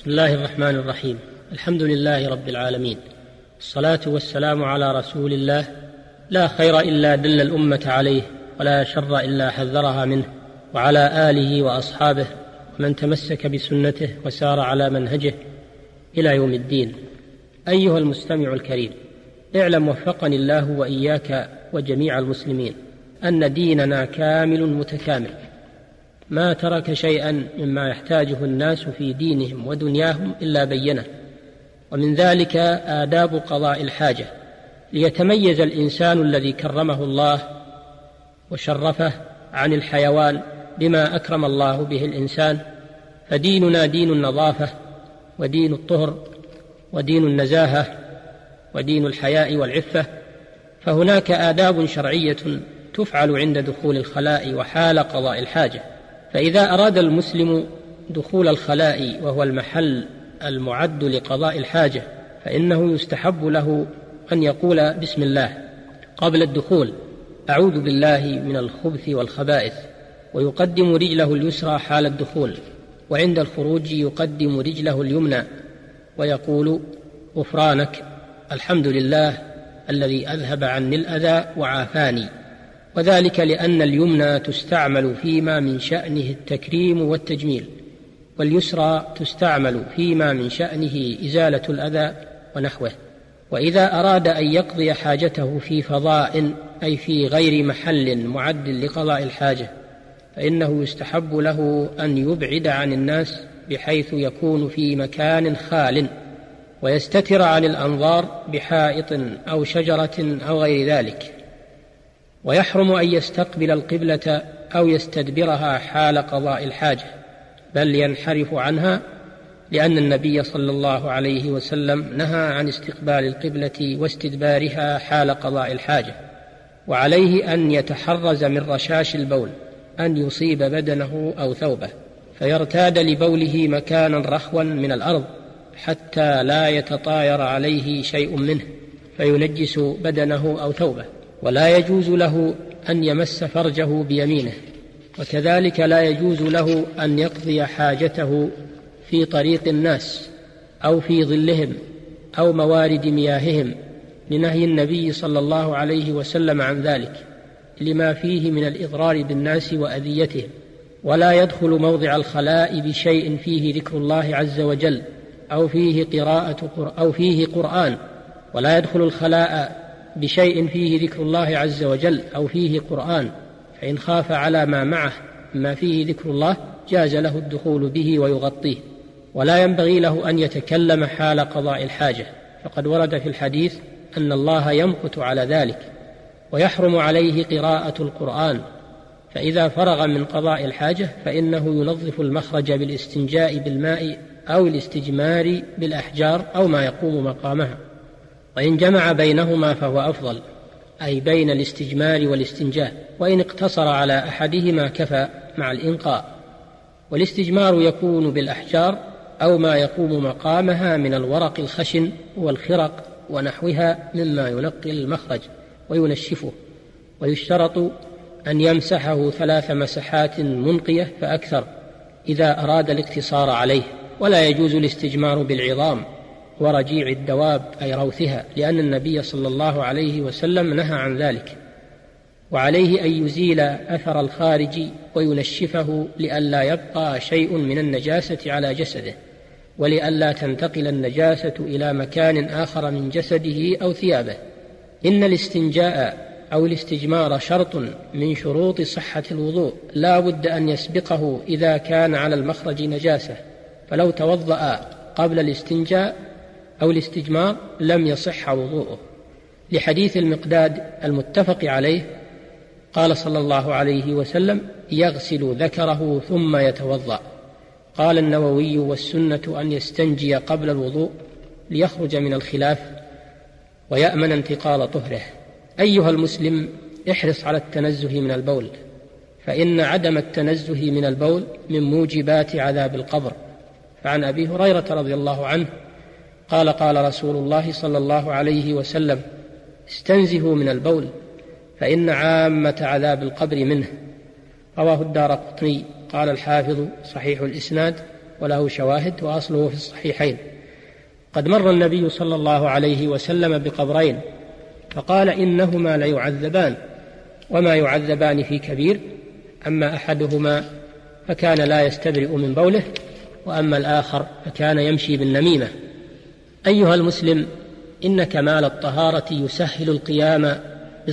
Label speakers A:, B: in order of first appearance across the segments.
A: بسم الله الرحمن الرحيم. الحمد لله رب العالمين. الصلاة والسلام على رسول الله. لا خير إلا دل الأمة عليه ولا شر إلا حذرها منه وعلى آله وأصحابه ومن تمسك بسنته وسار على منهجه إلى يوم الدين. أيها المستمع الكريم اعلم وفقني الله وإياك وجميع المسلمين أن ديننا كامل متكامل. ما ترك شيئا مما يحتاجه الناس في دينهم ودنياهم إلا بينه. ومن ذلك آداب قضاء الحاجة. ليتميز الإنسان الذي كرمه الله وشرفه عن الحيوان بما أكرم الله به الإنسان فديننا دين النظافة ودين الطهر ودين النزاهة ودين الحياء والعفة. فهناك آداب شرعية تفعل عند دخول الخلاء وحال قضاء الحاجة. فإذا أراد المسلم دخول الخلاء وهو المحل المعد لقضاء الحاجة فإنه يستحب له أن يقول بسم الله قبل الدخول أعوذ بالله من الخبث والخبائث ويقدم رجله اليسرى حال الدخول وعند الخروج يقدم رجله اليمنى ويقول غفرانك الحمد لله الذي أذهب عني الأذى وعافاني. وذلك لأن اليمنى تستعمل فيما من شأنه التكريم والتجميل واليسرى تستعمل فيما من شأنه إزالة الأذى ونحوه. وإذا أراد أن يقضي حاجته في فضاء أي في غير محل معد لقضاء الحاجة فإنه يستحب له أن يبعد عن الناس بحيث يكون في مكان خال ويستتر عن الأنظار بحائط أو شجرة أو غير ذلك. ويحرم أن يستقبل القبلة أو يستدبرها حال قضاء الحاجة بل ينحرف عنها لأن النبي صلى الله عليه وسلم نهى عن استقبال القبلة واستدبارها حال قضاء الحاجة وعليه أن يتحرز من رشاش البول أن يصيب بدنه أو ثوبه فيرتاد لبوله مكانا رخوا من الأرض حتى لا يتطاير عليه شيء منه فينجس بدنه أو ثوبه. ولا يجوز له أن يمس فرجه بيمينه وكذلك لا يجوز له أن يقضي حاجته في طريق الناس أو في ظلهم أو موارد مياههم لنهي النبي صلى الله عليه وسلم عن ذلك لما فيه من الإضرار بالناس وأذيتهم. ولا يدخل موضع الخلاء بشيء فيه ذكر الله عز وجل أو فيه قراءة أو فيه قرآن ولا يدخل الخلاء بشيء فيه ذكر الله عز وجل أو فيه قرآن فإن خاف على ما معه ما فيه ذكر الله جاز له الدخول به ويغطيه. ولا ينبغي له أن يتكلم حال قضاء الحاجة. فقد ورد في الحديث أن الله يمقت على ذلك ويحرم عليه قراءة القرآن. فإذا فرغ من قضاء الحاجة فإنه ينظف المخرج بالاستنجاء بالماء أو الاستجمار بالأحجار أو ما يقوم مقامها. وإن جمع بينهما فهو أفضل أي بين الاستجمار والاستنجاء وإن اقتصر على أحدهما كفى مع الإنقاء. والاستجمار يكون بالأحجار أو ما يقوم مقامها من الورق الخشن والخرق ونحوها مما ينقي المخرج وينشفه. ويشترط أن يمسحه ثلاث مسحات منقية فأكثر إذا أراد الاقتصار عليه. ولا يجوز الاستجمار بالعظام. ورجيع الدواب أي روثها لأن النبي صلى الله عليه وسلم نهى عن ذلك. وعليه أن يزيل أثر الخارج وينشفه لئلا يبقى شيء من النجاسة على جسده ولئلا تنتقل النجاسة إلى مكان آخر من جسده أو ثيابه. إن الاستنجاء أو الاستجمار شرط من شروط صحة الوضوء. لا بد أن يسبقه إذا كان على المخرج نجاسة. فلو توضأ قبل الاستنجاء أو الاستجمار لم يصح وضوءه. لحديث المقداد المتفق عليه قال صلى الله عليه وسلم يغسل ذكره ثم يتوضأ. قال النووي والسنة أن يستنجي قبل الوضوء ليخرج من الخلاف ويأمن انتقال طهره. أيها المسلم احرص على التنزه من البول فإن عدم التنزه من البول من موجبات عذاب القبر. فعن أبي هريرة رضي الله عنه قال قال رسول الله صلى الله عليه وسلم استنزهوا من البول فإن عامة عذاب القبر منه. رواه الدار قطني. قال الحافظ صحيح الإسناد وله شواهد وأصله في الصحيحين. قد مر النبي صلى الله عليه وسلم بقبرين فقال إنهما ليعذبان وما يعذبان في كبير أما أحدهما فكان لا يستبرئ من بوله وأما الآخر فكان يمشي بالنميمة. أيها المسلم إن كمال الطهارة يسهل القيام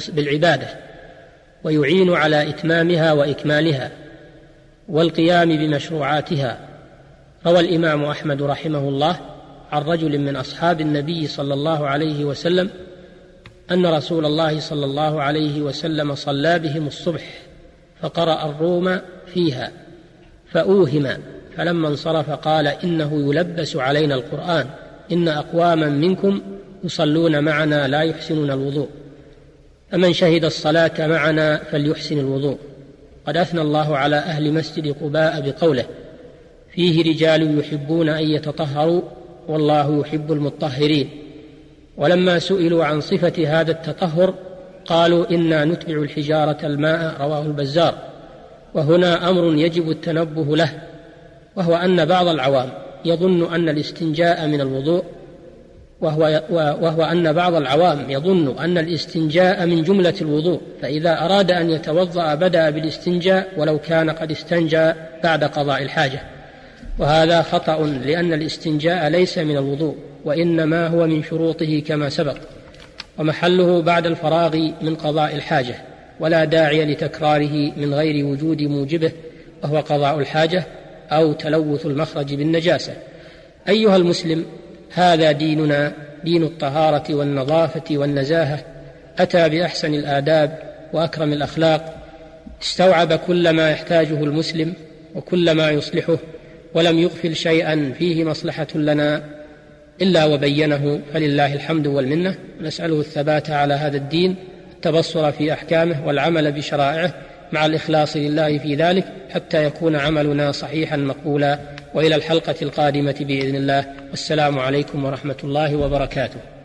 A: بالعبادة ويعين على إتمامها وإكمالها والقيام بمشروعاتها. روى الإمام أحمد رحمه الله عن رجل من أصحاب النبي صلى الله عليه وسلم أن رسول الله صلى الله عليه وسلم صلى بهم الصبح فقرأ الروم فيها فأوهم فلما انصرف قال إنه يلبس علينا القرآن. إن أقواما منكم يصلون معنا لا يحسنون الوضوء. فمن شهد الصلاة معنا فليحسن الوضوء. قد أثنى الله على أهل مسجد قباء بقوله فيه رجال يحبون أن يتطهروا والله يحب المطهرين. ولما سئلوا عن صفة هذا التطهر قالوا إنا نتبع الحجارة الماء رواه البزار. وهنا أمر يجب التنبه له وهو أن بعض العوام يظن أن الاستنجاء من الوضوء وهو, وهو أن بعض العوام يظن أن الاستنجاء من جملة الوضوء فإذا أراد أن يتوضأ بدأ بالاستنجاء ولو كان قد استنجى بعد قضاء الحاجة. وهذا خطأ لأن الاستنجاء ليس من الوضوء وإنما هو من شروطه كما سبق. ومحله بعد الفراغ من قضاء الحاجة ولا داعي لتكراره من غير وجود موجبه وهو قضاء الحاجة أو تلوث المخرج بالنجاسة. أيها المسلم هذا ديننا دين الطهارة والنظافة والنزاهة. أتى بأحسن الآداب وأكرم الأخلاق. استوعب كل ما يحتاجه المسلم وكل ما يصلحه ولم يغفل شيئا فيه مصلحة لنا إلا وبينه. فلله الحمد والمنة. نسأله الثبات على هذا الدين التبصر في أحكامه والعمل بشرائعه مع الإخلاص لله في ذلك حتى يكون عملنا صحيحا مقبولا. وإلى الحلقة القادمة بإذن الله. والسلام عليكم ورحمة الله وبركاته.